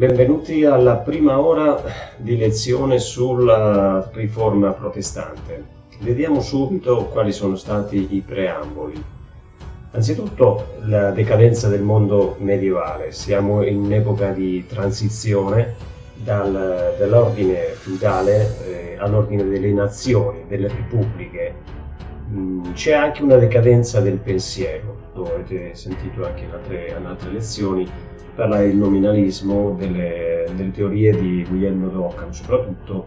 Benvenuti alla prima ora di lezione sulla riforma protestante. Vediamo subito quali sono stati i preamboli. Anzitutto la decadenza del mondo medievale. Siamo in un'epoca di transizione dal, dall'ordine feudale eh, all'ordine delle nazioni, delle repubbliche. Mm, c'è anche una decadenza del pensiero, lo avete sentito anche in altre, in altre lezioni, parlare del nominalismo, delle, delle teorie di Guglielmo d'Occam soprattutto,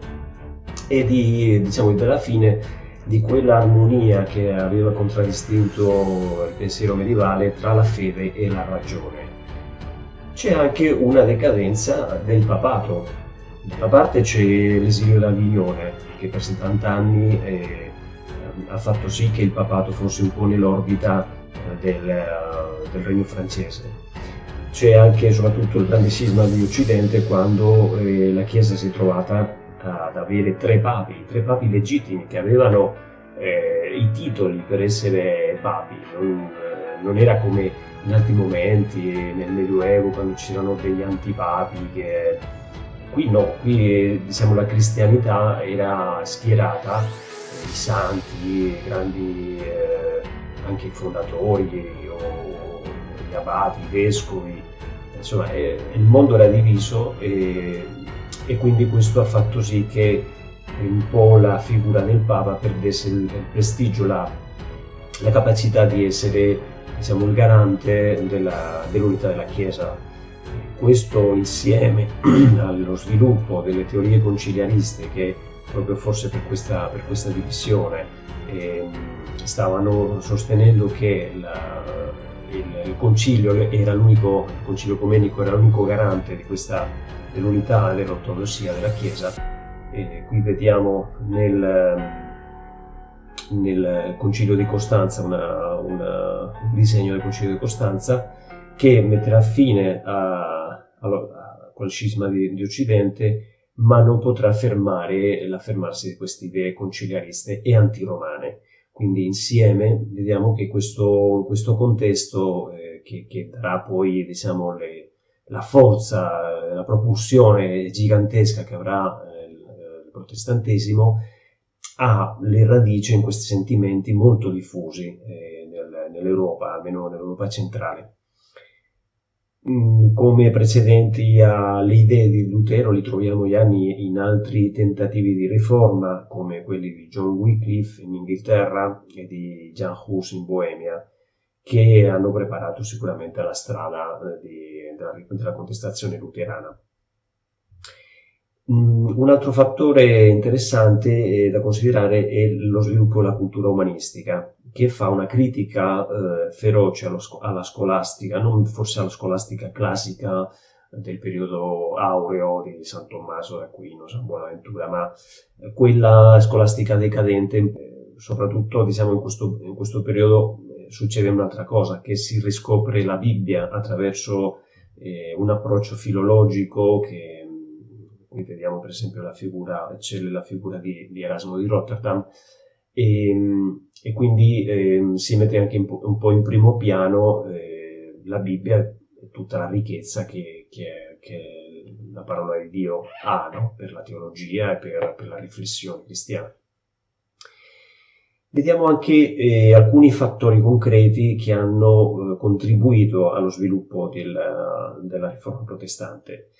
e di, diciamo, della fine di quell'armonia che aveva contraddistinto il pensiero medievale tra la fede e la ragione. C'è anche una decadenza del papato. Da parte c'è l'esilio d'Avignone, che per 70 anni eh, ha fatto sì che il papato fosse un po' nell'orbita eh, del, eh, del regno francese c'è anche soprattutto il grande scisma di Occidente quando eh, la Chiesa si è trovata ad avere tre papi, tre papi legittimi che avevano eh, i titoli per essere papi, non, eh, non, era come in altri momenti nel Medioevo quando c'erano degli antipapi che qui no, qui diciamo la cristianità era schierata, i santi, i grandi eh, anche fondatori abati, vescovi, insomma eh, il mondo era diviso e, e, quindi questo ha fatto sì che un po' la figura del Papa perdesse il, il prestigio, la, la, capacità di essere diciamo, il garante della, dell'unità della Chiesa. Questo insieme allo sviluppo delle teorie conciliariste che proprio forse per questa, per questa divisione eh, stavano sostenendo che la, il, il concilio era l'unico, il concilio ecumenico era l'unico garante di questa, dell'unità dell'ortodossia della Chiesa. E qui vediamo nel, nel concilio di Costanza una, una, un disegno del concilio di Costanza che metterà fine a, a, a quel scisma di, di Occidente ma non potrà fermare l'affermarsi di queste idee conciliariste e antiromane. Quindi insieme vediamo che questo, questo contesto eh, che, che, darà poi diciamo, le, la forza, la propulsione gigantesca che avrà eh, il protestantesimo ha le radici in questi sentimenti molto diffusi eh, nel, nell'Europa, almeno nell'Europa centrale. Mm, come precedenti alle idee di Lutero li troviamo gli in altri tentativi di riforma come quelli di John Wycliffe in Inghilterra e di Jan Hus in Boemia che hanno preparato sicuramente la strada eh, di, della, della contestazione luterana. Mm, un altro fattore interessante eh, da considerare è lo sviluppo della cultura umanistica, che fa una critica eh, feroce sco- alla scolastica, non forse alla scolastica classica del periodo aureo di San Tommaso d'Aquino, San Buonaventura, ma quella scolastica decadente, eh, soprattutto diciamo, in, questo, in questo periodo eh, succede un'altra cosa, che si riscopre la Bibbia attraverso eh, un approccio filologico che qui vediamo per esempio la figura, eccelle la figura di, di Erasmo di Rotterdam, e, ehm, e quindi eh, si mette anche un po', un po', in primo piano eh, la Bibbia e tutta la ricchezza che, che, che la parola di Dio ha no? per la teologia e per, per la riflessione cristiana. Vediamo anche eh, alcuni fattori concreti che hanno eh, contribuito allo sviluppo del, della riforma protestante.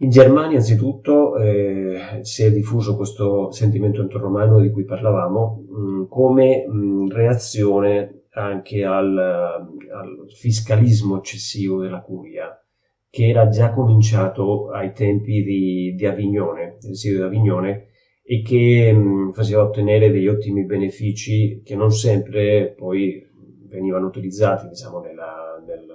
In Germania, anzitutto, eh, si è diffuso questo sentimento antoromano di cui parlavamo mh, mm, come mh, mm, reazione anche al, al, fiscalismo eccessivo della curia, che era già cominciato ai tempi di, di Avignone, dell'esilio di Avignone, e che mh, mm, faceva ottenere degli ottimi benefici che non sempre poi venivano utilizzati diciamo, nella, nel,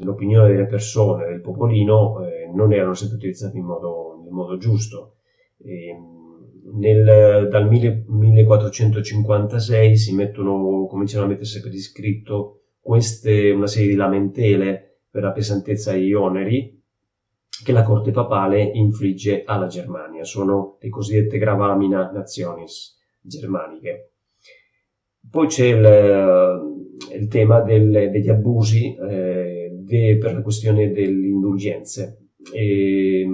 nell'opinione delle persone, del popolino, eh, non erano sempre utilizzati in modo, in modo giusto. E, nel, dal 1456 si mettono, cominciano a mettersi per iscritto queste, una serie di lamentele per la pesantezza degli oneri che la corte papale infligge alla Germania. Sono le cosiddette gravamina nationis germaniche. Poi c'è il, il tema del, degli abusi eh, de, per la questione delle indulgenze. E,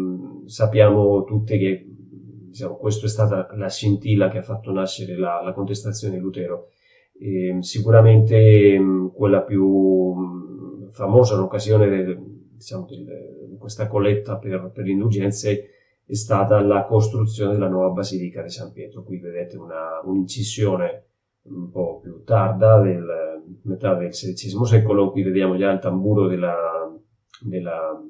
sappiamo tutti che diciamo, questa è stata la scintilla che ha fatto nascere la, la contestazione di Lutero. E, sicuramente quella più famosa, l'occasione del, diciamo, di questa colletta per, per le indulgenze è stata la costruzione della nuova Basilica di San Pietro. Qui vedete una, un'incisione un po' più tarda, del metà del XVI secolo, qui vediamo già il tamburo della, della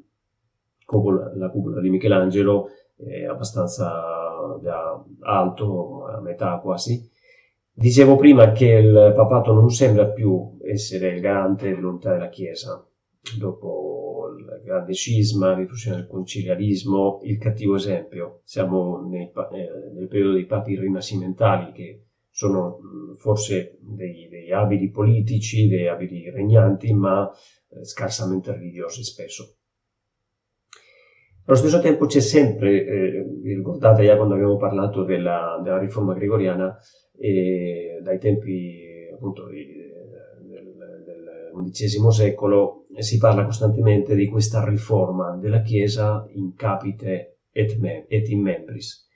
cupola, la cupola di Michelangelo, è abbastanza già alto, a metà quasi. Dicevo prima che il papato non sembra più essere il garante dell'unità della Chiesa, dopo il grande scisma, la diffusione del conciliarismo, il cattivo esempio. Siamo nei, eh, nel periodo dei papi rinascimentali che sono forse dei, dei, abili politici, dei abili regnanti, ma eh, scarsamente religiosi spesso. Allo stesso tempo c'è sempre, eh, vi ricordate già quando abbiamo parlato della, della riforma gregoriana, eh, dai tempi appunto XI secolo si parla costantemente di questa riforma della Chiesa in capite et, me, et in membris.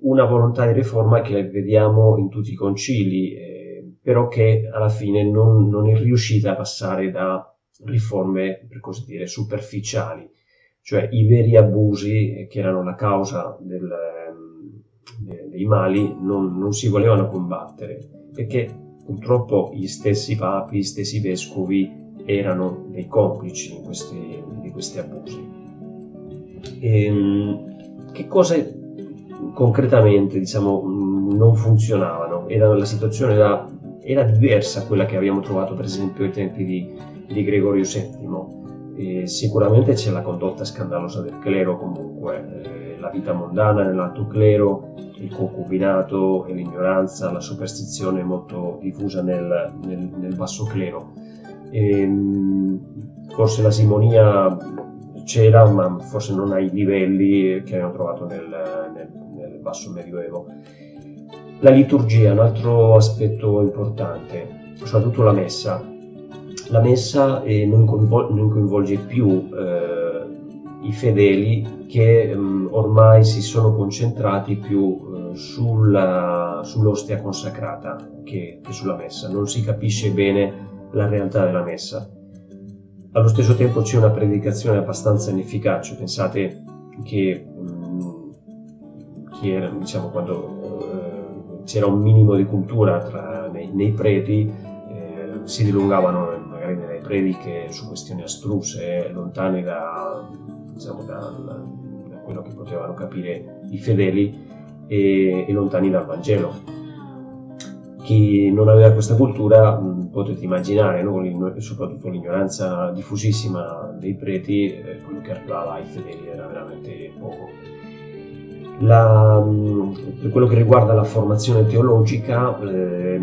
Una volontà di riforma che vediamo in tutti i concili, eh, però che alla fine non, non, è riuscita a passare da riforme, per così dire, superficiali, cioè i veri abusi che erano la causa del, dei mali non, non si volevano combattere, perché Purtroppo gli stessi papi, gli stessi vescovi erano dei complici questi, di questi abusi. E, ehm, che cose concretamente diciamo, non funzionavano? Era, la situazione era, era, diversa quella che abbiamo trovato per esempio ai tempi di, di Gregorio VII. E sicuramente c'è la condotta scandalosa del clero comunque, eh, la vita mondana nell'alto clero, il concubinato e l'ignoranza, la superstizione molto diffusa nel, nel, nel basso clero. E, ehm, forse la simonia c'era, ma forse non ai livelli che abbiamo trovato nel, nel, basso medioevo. La liturgia è un altro aspetto importante, soprattutto la messa. La messa eh, non, coinvol- non, coinvolge più eh, i fedeli che um, ormai si sono concentrati più uh, sulla, sull'ostia consacrata che, che, sulla messa, non si capisce bene la realtà della messa. Allo stesso tempo c'è una predicazione abbastanza inefficace, pensate che, um, che era, diciamo, quando uh, c'era un minimo di cultura tra, nei, nei preti, eh, si dilungavano prediche su questioni astruse, lontane da, diciamo, da, da quello che potevano capire i fedeli e, e, lontani dal Vangelo. Chi non aveva questa cultura, potete immaginare, no? soprattutto l'ignoranza diffusissima dei preti, eh, quello che arrivava ai fedeli era veramente poco. La, per quello che riguarda la formazione teologica, eh,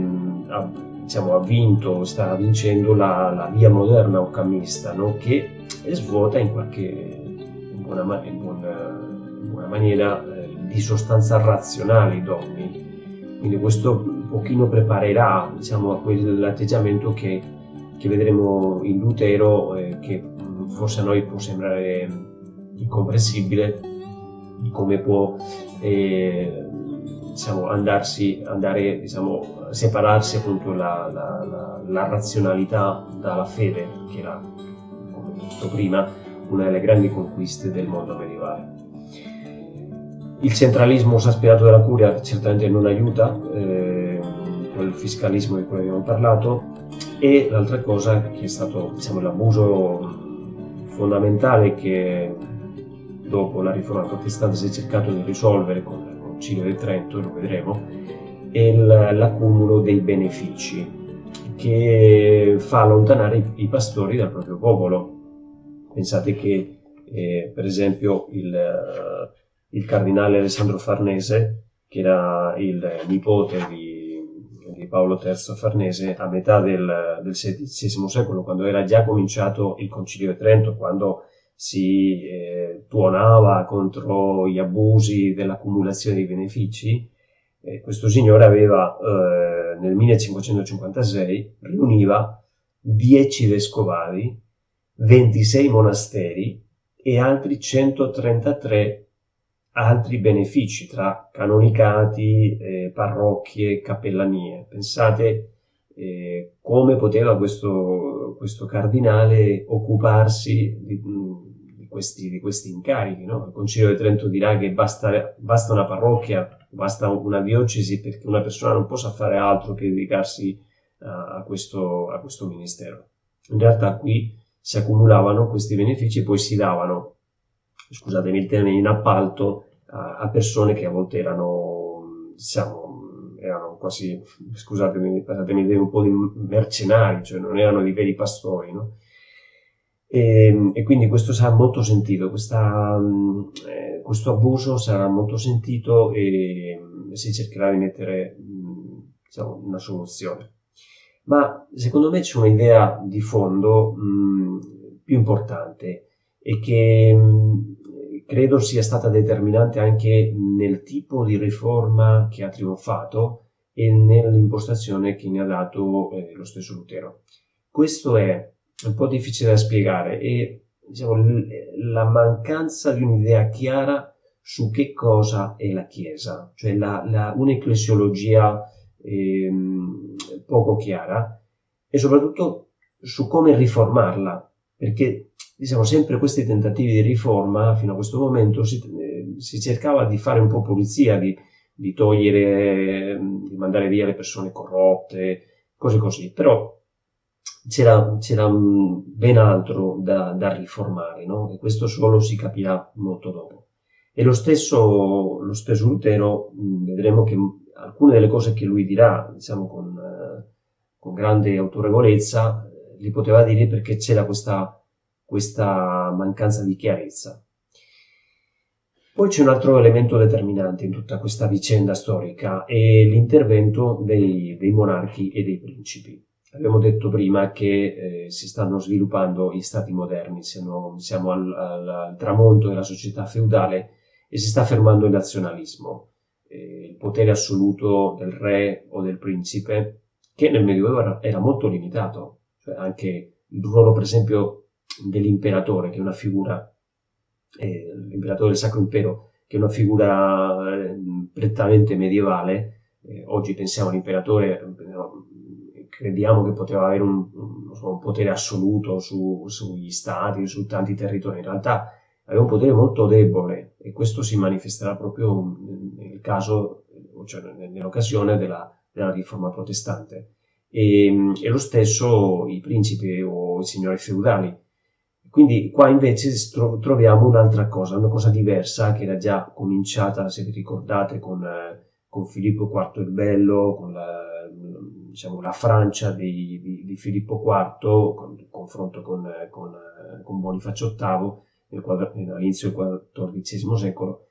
diciamo, ha, vinto, sta vincendo la, la via moderna o cammista, no? che svuota in qualche buona, in buona, in buona maniera eh, di sostanza razionale i dogmi. Quindi questo un pochino preparerà diciamo, a quell'atteggiamento che, che vedremo in Lutero, eh, che forse a noi può sembrare incomprensibile, come può eh, diciamo, andarsi, andare, diciamo, separarsi appunto la, la, la, la razionalità dalla fede, che era, come detto prima, una delle grandi conquiste del mondo medievale. Il centralismo esasperato della curia certamente non aiuta, eh, quel fiscalismo di cui abbiamo parlato, e l'altra cosa che è stato diciamo, l'abuso fondamentale che dopo la riforma protestante si è cercato di risolvere con il Concilio di Trento, lo vedremo, l'accumulo dei benefici che fa allontanare i, i pastori dal proprio popolo. Pensate che, eh, per esempio, il, uh, il, cardinale Alessandro Farnese, che era il nipote di, di Paolo III Farnese, a metà del, del XVI secolo, quando era già cominciato il Concilio di Trento, quando si eh, tuonava contro gli abusi dell'accumulazione di benefici, eh, questo signore aveva eh, nel 1556 riuniva dieci vescovadi 26 monasteri e altri 133 altri benefici tra canonicati, eh, parrocchie, cappellanie. Pensate eh, come poteva questo, questo, cardinale occuparsi di, questi, di questi, incarichi. No? Il Concilio di Trento dirà che basta, basta, una parrocchia, basta una diocesi perché una persona non possa fare altro che dedicarsi a, a, questo, a questo ministero. In realtà qui si accumulavano questi benefici e poi si davano, scusatemi il termine, in appalto a, a persone che a volte erano, diciamo, erano quasi, scusatemi, passatemi un po' di mercenari, cioè non erano di veri pastori, no? E, e, quindi questo sarà molto sentito, questa, eh, questo abuso sarà molto sentito e si cercherà di mettere diciamo, una soluzione ma secondo me c'è un'idea di fondo mh, più importante e che mh, credo sia stata determinante anche nel tipo di riforma che ha trionfato e nell'impostazione che ne ha dato eh, lo stesso Lutero. Questo è un po' difficile da spiegare. E diciamo, la mancanza di un'idea chiara su che cosa è la Chiesa, cioè la, la, un'ecclesiologia ehm, poco chiara e soprattutto su come riformarla, perché diciamo sempre questi tentativi di riforma fino a questo momento si, eh, si cercava di fare un po' pulizia, di, di togliere, di mandare via le persone corrotte, cose così, però c'era, c'era ben altro da, da riformare, no? e questo solo si capirà molto dopo. E lo stesso, lo stesso Lutero, vedremo che alcune delle cose che lui dirà, diciamo con, eh, con grande autorevolezza, eh, li poteva dire perché c'era questa, questa mancanza di chiarezza. Poi c'è un altro elemento determinante in tutta questa vicenda storica, è l'intervento dei, dei monarchi e dei principi. Abbiamo detto prima che eh, si stanno sviluppando gli stati moderni, siamo, siamo al, al, al, tramonto della società feudale e si sta fermando il nazionalismo. Eh, il potere assoluto del re o del principe, che nel Medioevo era, era molto limitato, cioè anche il ruolo per esempio dell'imperatore, che è una figura, eh, l'imperatore del Sacro Impero, che è una figura eh, prettamente medievale, eh, oggi pensiamo all'imperatore, eh, crediamo che poteva avere un, un, un potere assoluto su, sugli stati, su tanti territori, in realtà aveva un potere molto debole e questo si manifesterà proprio nel caso, cioè nell'occasione della, della riforma protestante. E, e, lo stesso i principi o i signori feudali. Quindi qua invece troviamo un'altra cosa, una cosa diversa che era già cominciata, se vi ricordate, con, con Filippo IV il Bello, con la, diciamo, la Francia di, di, di Filippo IV, con confronto con, con, con Bonifacio VIII, all'inizio del XIV secolo,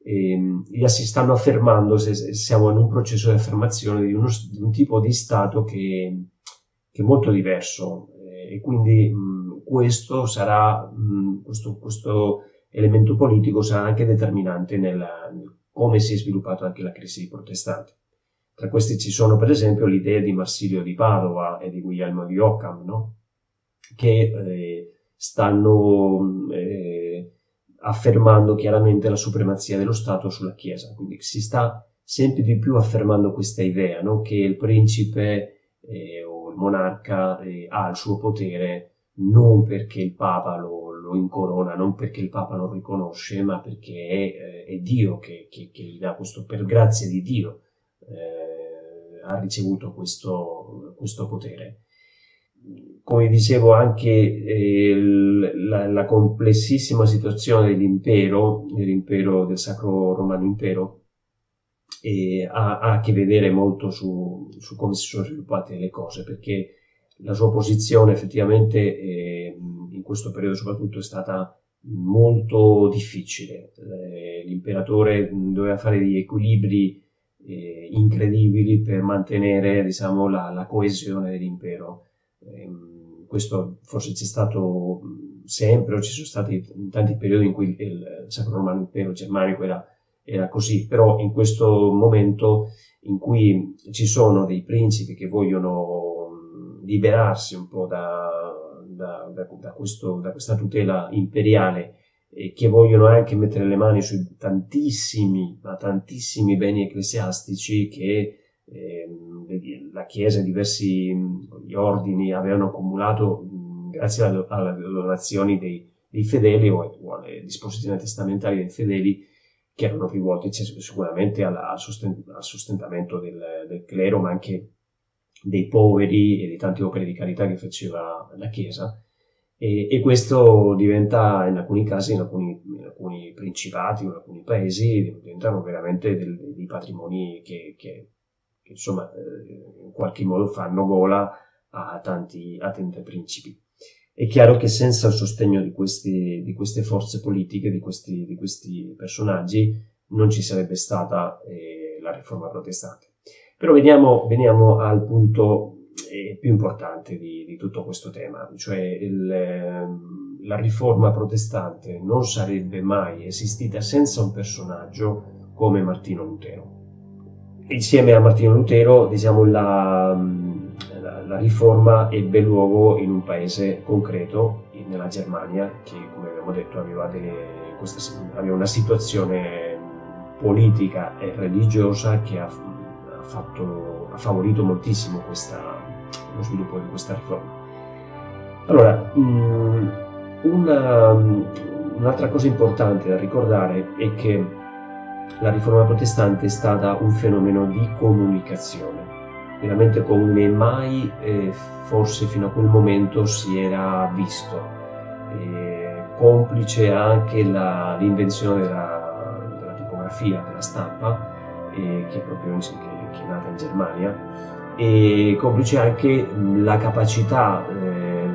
e, si stanno affermando, siamo in un processo di affermazione di, uno, di un tipo di Stato che, che è molto diverso eh, e quindi mh, questo sarà, mh, questo, questo, elemento politico sarà anche determinante nella, nel come si è sviluppata anche la crisi protestante. Tra questi ci sono per esempio l'idea di Marsilio di Padova e di Guglielmo di Occam, no? che eh, stanno eh, affermando chiaramente la supremazia dello Stato sulla Chiesa. Quindi si sta sempre di più affermando questa idea no? che il principe eh, o il monarca eh, ha il suo potere non perché il Papa lo, lo, incorona, non perché il Papa lo riconosce, ma perché è, è Dio che, che, che, gli dà questo, per grazia di Dio, eh, ha ricevuto questo, questo potere come dicevo, anche eh, la, la, complessissima situazione dell'impero, dell'impero del Sacro Romano Impero, eh, ha, ha, a che vedere molto su, su, come si sono sviluppate le cose, perché la sua posizione effettivamente eh, in questo periodo soprattutto è stata molto difficile. Eh, l'imperatore doveva fare degli equilibri eh, incredibili per mantenere diciamo, la, la coesione dell'impero. Ehm, questo forse c'è stato sempre, o ci sono stati tanti periodi in cui il Sacro Romano Impero Germanico era, era così, però in questo momento in cui ci sono dei principi che vogliono liberarsi un po' da, da, da, da, questo, da questa tutela imperiale e che vogliono anche mettere le mani su tantissimi, ma tantissimi beni ecclesiastici che eh, la Chiesa e diversi gli ordini avevano accumulato mh, grazie alle, donazioni dei, dei fedeli o, o, alle disposizioni testamentali dei fedeli che erano rivolti sicuramente alla, al, sostentamento del, del clero, ma anche dei poveri e di tante opere di carità che faceva la Chiesa. E, e questo diventa in alcuni casi, in alcuni, in alcuni, principati o in alcuni paesi, diventano veramente del, dei patrimoni che, che, che insomma eh, in qualche modo fanno gola a tanti, a tanti principi. È chiaro che senza il sostegno di, questi, di queste forze politiche, di questi, di questi, personaggi, non ci sarebbe stata eh, la riforma protestante. Però veniamo, veniamo al punto eh, più importante di, di, tutto questo tema, cioè il, ehm, la riforma protestante non sarebbe mai esistita senza un personaggio come Martino Lutero. Insieme a Martino Lutero, diciamo, la, la, la riforma ebbe luogo in un paese concreto, nella Germania, che come abbiamo detto aveva, delle, questa, aveva una situazione politica e religiosa che ha fatto, ha favorito moltissimo questa, lo sviluppo di questa riforma. Allora, mm, una, un'altra cosa importante da ricordare è che la riforma protestante è stata un fenomeno di comunicazione, veramente come mai eh, forse fino a quel momento si era visto, eh, complice anche la, l'invenzione della, della, tipografia, della stampa, eh, che proprio che che è nata in Germania, e complice anche la capacità eh,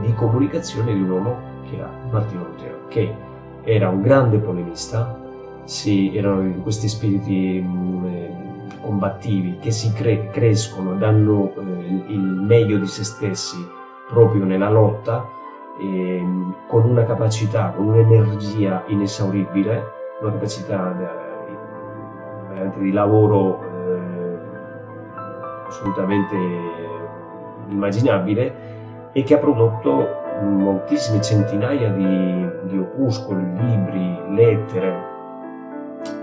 di comunicazione di un uomo che era Martino Lutero, che era un grande polemista, sì, erano questi spiriti mh, eh, combattivi che si cre- crescono danno eh, il meglio di se stessi proprio nella lotta, eh, con una capacità, con un'energia inesauribile, una capacità veramente di lavoro assolutamente immaginabile e che ha prodotto moltissime centinaia di, di opuscoli, libri, lettere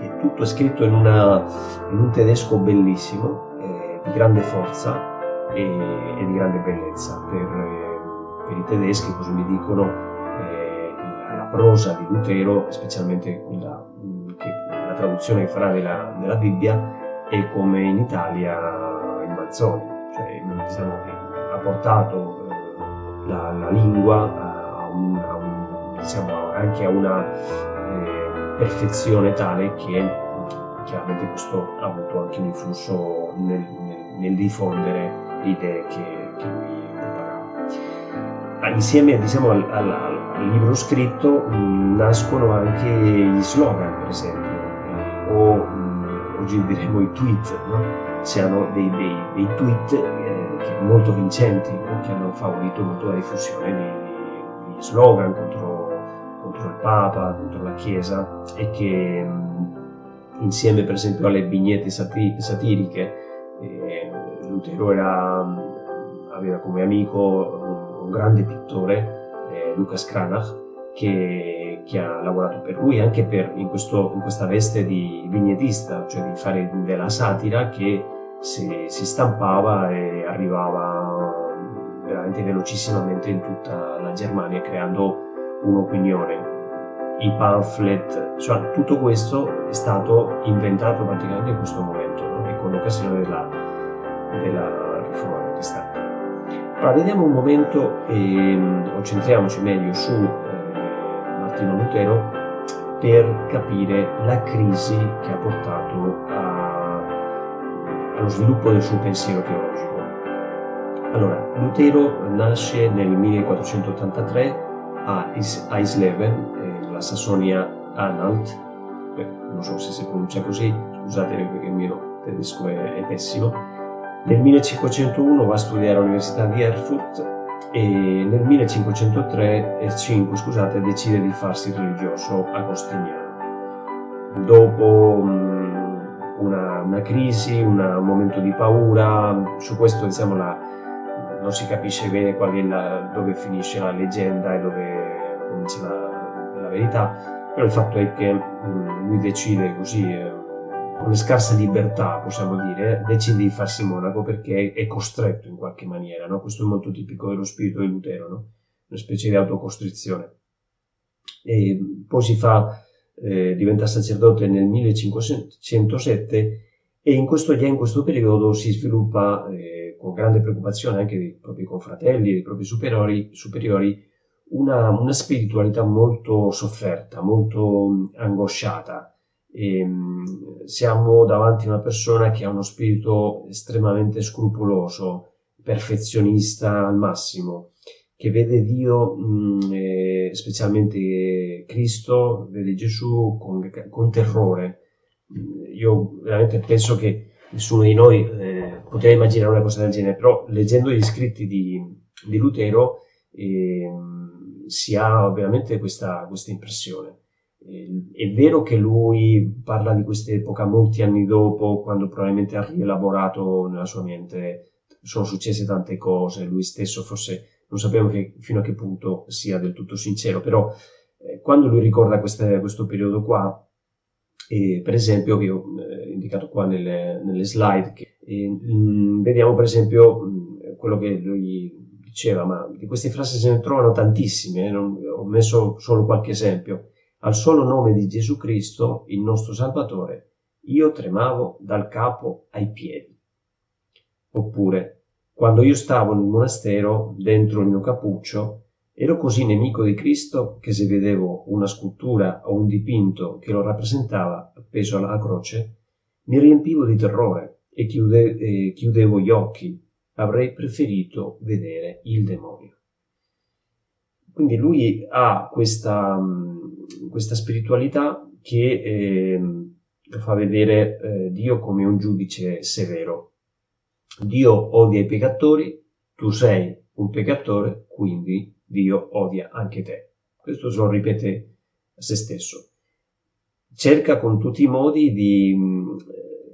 e tutto è scritto in, una, in un tedesco bellissimo, eh, di grande forza e, e, di grande bellezza. Per, eh, per, i tedeschi, così mi dicono, eh, la, prosa di Lutero, specialmente quella, che, la traduzione che farà della, della Bibbia, è come in Italia Mazzoni, cioè diciamo, ha portato eh, la, la, lingua a un, a un, diciamo, anche a una eh, perfezione tale che chiaramente questo ha avuto anche un influsso nel, nel, nel diffondere le idee che, che lui propagava. Insieme diciamo, al, al, al, libro scritto mh, nascono anche gli slogan, per esempio, eh, o mh, oggi diremo i tweet, no? Siano dei, dei, dei tweet eh, molto vincenti, che hanno favorito molto la diffusione di, di slogan contro, contro, il Papa, contro la Chiesa e che insieme per esempio alle vignette sati- satiriche eh, Lutero era, aveva come amico un, un grande pittore, eh, Lucas Cranach, che, che, ha lavorato per lui anche per, in, questo, in, questa veste di vignettista, cioè di fare della satira che si, si stampava e arrivava veramente velocissimamente in tutta la Germania creando un'opinione. I pamphlet, cioè tutto questo è stato inventato praticamente in questo momento, no? con l'occasione della, della riforma protestante. Allora, vediamo un momento e concentriamoci meglio su Martino Lutero per capire la crisi che ha portato a allo sviluppo del suo pensiero teologico. Allora, Lutero nasce nel 1483 a Eisleben, nella Sassonia Anhalt, eh, non so se si pronuncia così, scusate perché il mio tedesco è pessimo. Nel 1501 va a studiare all'Università di Erfurt e nel 1503 e 5, scusate, decide di farsi religioso agostiniano. Dopo una, una crisi, una, un momento di paura, su questo diciamo la, non si capisce bene la, dove finisce la leggenda e dove comincia la, la verità, però il fatto è che mh, lui decide così, eh, con scarsa libertà possiamo dire, decide di farsi monaco perché è costretto in qualche maniera, no? questo è molto tipico dello spirito di Lutero, no? una specie di autocostrizione. E poi si fa, eh, diventa sacerdote nel 1507 e in questo, in questo periodo si sviluppa eh, con grande preoccupazione anche dei propri confratelli, dei propri superiori, superiori una, una, spiritualità molto sofferta, molto angosciata. E, siamo davanti a una persona che ha uno spirito estremamente scrupoloso, perfezionista al massimo, che vede Dio, eh, specialmente Cristo, vede Gesù con, con terrore io veramente penso che nessuno di noi eh, poteva immaginare una cosa del genere, però leggendo gli scritti di, di Lutero eh, si ha veramente questa, questa impressione. Eh, è vero che lui parla di questa epoca molti anni dopo, quando probabilmente ha rielaborato nella sua mente, sono successe tante cose, lui stesso forse non sappiamo che, fino a che punto sia del tutto sincero, però eh, quando lui ricorda queste, questo periodo qua, e, per esempio, che ho eh, indicato qua nelle, nelle slide, che, mh, mm, vediamo per esempio mh, mm, quello che lui diceva, ma di queste frasi se ne trovano tantissime, eh, non, ho messo solo qualche esempio. Al solo nome di Gesù Cristo, il nostro Salvatore, io tremavo dal capo ai piedi. Oppure, quando io stavo nel monastero, dentro il mio cappuccio, Ero così nemico di Cristo che se vedevo una scultura o un dipinto che lo rappresentava appeso alla croce, mi riempivo di terrore e, chiude, e chiudevo gli occhi. Avrei preferito vedere il demonio. Quindi lui ha questa, questa spiritualità che eh, fa vedere eh, Dio come un giudice severo. Dio odia i peccatori, tu sei un peccatore, quindi Dio odia anche te. Questo se lo ripete a se stesso. Cerca con tutti i modi di,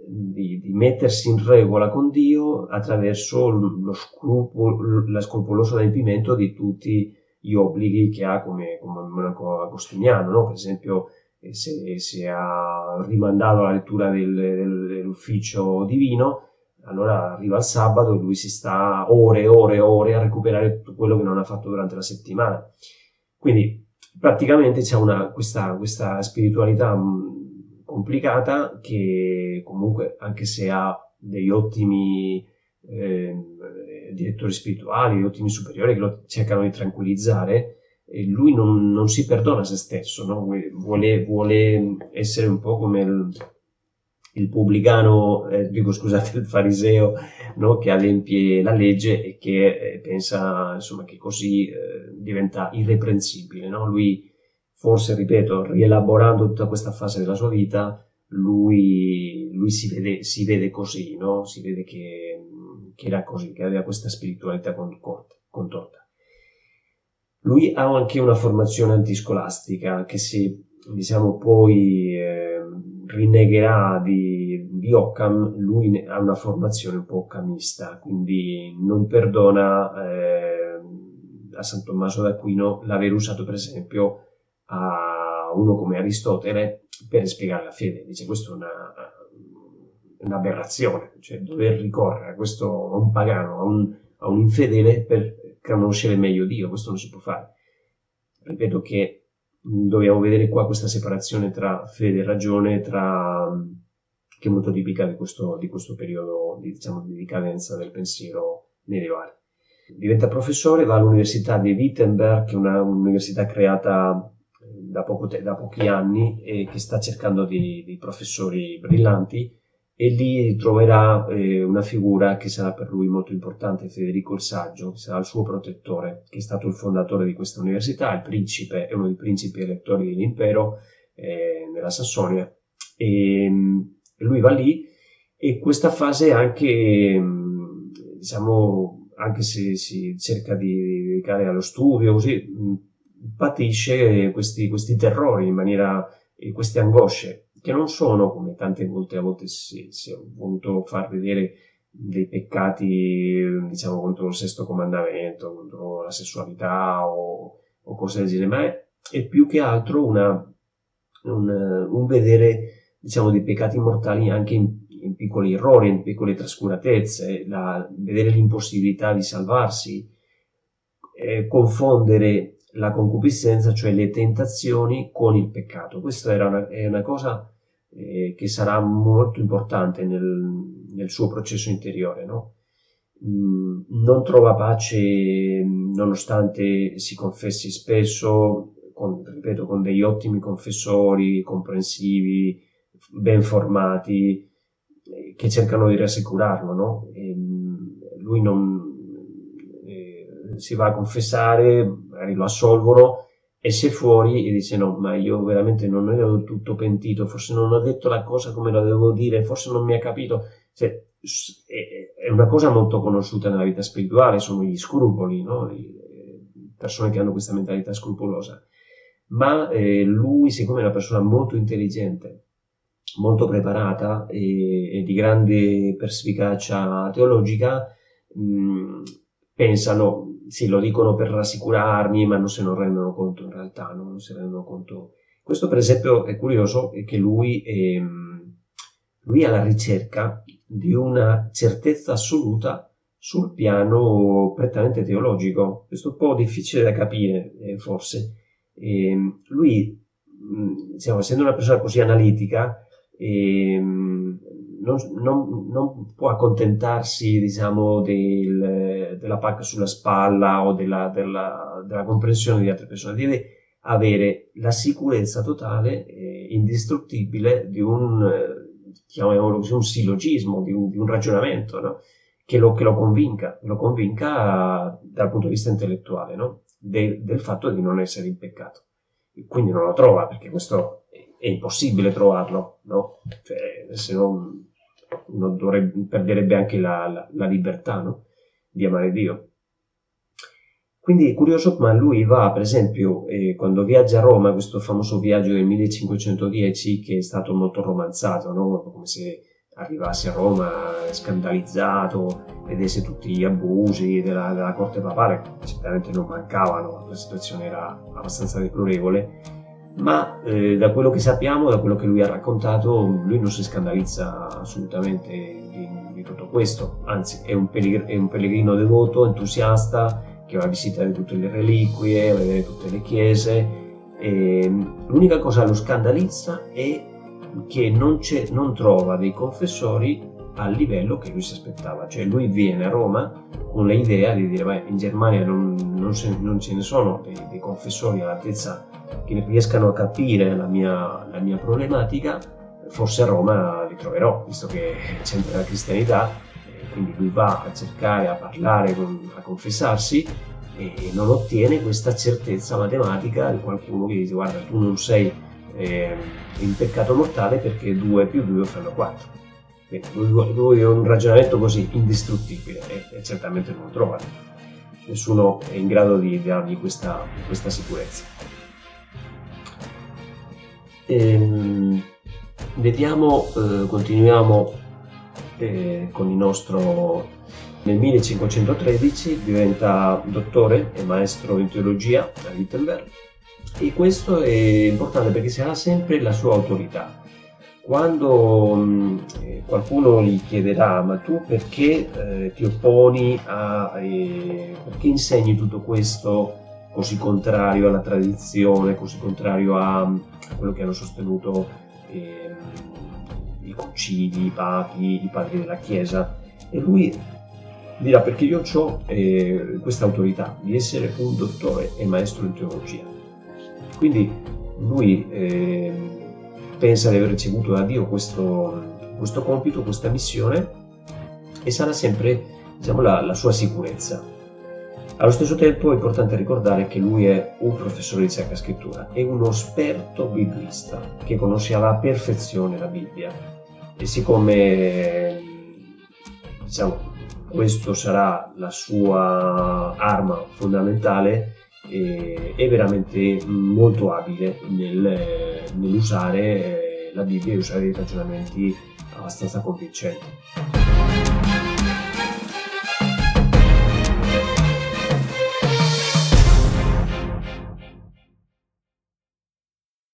di, di mettersi in regola con Dio attraverso lo scrupolo, la scrupoloso adempimento di tutti gli obblighi che ha come, come monaco agostiniano, no? per esempio eh, se, se, ha rimandato la lettura del, del, dell'ufficio divino, allora arriva il sabato e lui si sta ore e ore e ore a recuperare tutto quello che non ha fatto durante la settimana. Quindi praticamente c'è una, questa, questa spiritualità mm, complicata che comunque anche se ha degli ottimi eh, direttori spirituali, ottimi superiori che lo cercano di tranquillizzare, lui non, non, si perdona se stesso, no? vuole, vuole, essere un po' come il, il pubblicano, eh, dico scusate, il fariseo, no? che adempie la legge e che eh, pensa insomma, che così eh, diventa irreprensibile. No? Lui, forse, ripeto, rielaborando tutta questa fase della sua vita, lui, lui si, vede, si, vede, così, si vede che, che, era così, che aveva questa spiritualità contorta. Lui ha anche una formazione antiscolastica che se diciamo poi eh, rinnegherà di, di Occam, lui ha una formazione un po' occamista, quindi non perdona eh, a San Tommaso d'Aquino l'aver usato per esempio a uno come Aristotele per spiegare la fede. Dice questo è una, un'aberrazione, cioè dover ricorrere a, questo, a un pagano, a un, a un infedele per conoscere meglio Dio, questo non si può fare. Ripeto che dobbiamo vedere qua questa separazione tra fede e ragione, tra, che è molto tipica di questo, di questo periodo di, diciamo, di decadenza del pensiero medievale. Diventa professore, va all'Università di Wittenberg, che è una, un'università creata da, poco da, pochi anni e che sta cercando dei professori brillanti e lì troverà eh, una figura che sarà per lui molto importante, Federico il Saggio, che sarà il suo protettore, che è stato il fondatore di questa università, il principe, è uno dei principi elettori dell'impero eh, nella Sassonia. E, lui va lì e questa fase anche, diciamo, anche se si cerca di dedicare allo studio, così, patisce questi, questi terrori in maniera, queste angosce che non sono come tante volte a volte si, si è voluto far vedere dei peccati, diciamo, contro il sesto comandamento, contro la sessualità o, o cose del genere, ma è, è più che altro una, un, un, vedere, diciamo, dei peccati mortali anche in, in piccoli errori, in piccole trascuratezze, la, vedere l'impossibilità di salvarsi, eh, confondere la concupiscenza, cioè le tentazioni, con il peccato. Questa una, è una cosa eh, che sarà molto importante nel, nel suo processo interiore. No? Mm, non trova pace nonostante si confessi spesso, con, ripeto, con degli ottimi confessori, comprensivi, ben formati, eh, che cercano di rassicurarlo. No? E, mm, lui non, eh, si va a confessare, magari lo assolvono esce fuori e dice no, ma io veramente non ero tutto pentito, forse non ho detto la cosa come la devo dire, forse non mi ha capito. Cioè, è una cosa molto conosciuta nella vita spirituale, sono gli scrupoli, no? persone che hanno questa mentalità scrupolosa. Ma eh, lui, siccome è una persona molto intelligente, molto preparata e, e di grande perspicacia teologica, mh, pensano, sì, lo dicono per rassicurarmi, ma non se ne rendono conto in realtà, no? non si rendono conto. Questo per esempio è curioso è che lui è, ehm, lui è alla ricerca di una certezza assoluta sul piano prettamente teologico. Questo è un po' difficile da capire, eh, forse. E ehm, lui, diciamo, essendo una persona così analitica, eh, non, non, non, può accontentarsi diciamo, del, della pacca sulla spalla o della, della, della, comprensione di altre persone, deve avere la sicurezza totale e indistruttibile di un, chiamiamolo così, un sillogismo, di un, di un ragionamento no? che, lo, che, lo, convinca, lo convinca dal punto di vista intellettuale no? del, del fatto di non essere in peccato. Quindi non lo trova perché questo è impossibile trovarlo, no? Cioè, se non uno dovrebbe, perderebbe anche la, la, la libertà no? di amare Dio. Quindi è curioso, ma lui va, per esempio, eh, quando viaggia a Roma, questo famoso viaggio del 1510, che è stato molto romanzato, no? come se arrivasse a Roma scandalizzato, vedesse tutti gli abusi della, della corte papale, che certamente non mancavano, la situazione era abbastanza deplorevole, ma eh, da quello che sappiamo, da quello che lui ha raccontato, lui non si scandalizza assolutamente di, di tutto questo, anzi è un, pellegr- è un, pellegrino devoto, entusiasta, che va a visitare tutte le reliquie, a vedere tutte le chiese. E l'unica cosa che lo scandalizza è che non, non trova dei confessori al livello che lui si aspettava, cioè lui viene a Roma con l'idea di dire beh in Germania non, non, se, non ce ne sono dei, dei confessori all'altezza che riescano a capire la mia, la mia problematica, forse a Roma li troverò, visto che c'è la cristianità, quindi lui va a cercare, a parlare, a confessarsi e non ottiene questa certezza matematica di qualcuno che dice guarda tu non sei eh, in peccato mortale perché 2 più 2 fanno 4. Lui, è un ragionamento così indistruttibile e, e, certamente non lo trova. Nessuno è in grado di dargli questa, questa sicurezza. Ehm, vediamo, eh, continuiamo eh, con il nostro... Nel 1513 diventa dottore e maestro in teologia a Wittenberg e questo è importante perché sarà sempre la sua autorità. Quando mh, mm, eh, qualcuno gli chiederà ma tu perché eh, ti opponi a... Eh, perché insegni tutto questo così contrario alla tradizione, così contrario a, quello che hanno sostenuto eh, i concili, i papi, i padri della Chiesa. E lui dirà perché io ho eh, questa autorità di essere un dottore e maestro in teologia. Quindi lui eh, pensa di aver ricevuto da Dio questo, questo compito, questa missione e sarà sempre diciamo, la, la sua sicurezza. Allo stesso tempo è importante ricordare che lui è un professore di Sacra Scrittura, è uno esperto biblista che conosce alla perfezione la Bibbia. E siccome diciamo, questo sarà la sua arma fondamentale, eh, è veramente molto abile nel, nell'usare eh, la Bibbia e usare dei ragionamenti abbastanza convincenti.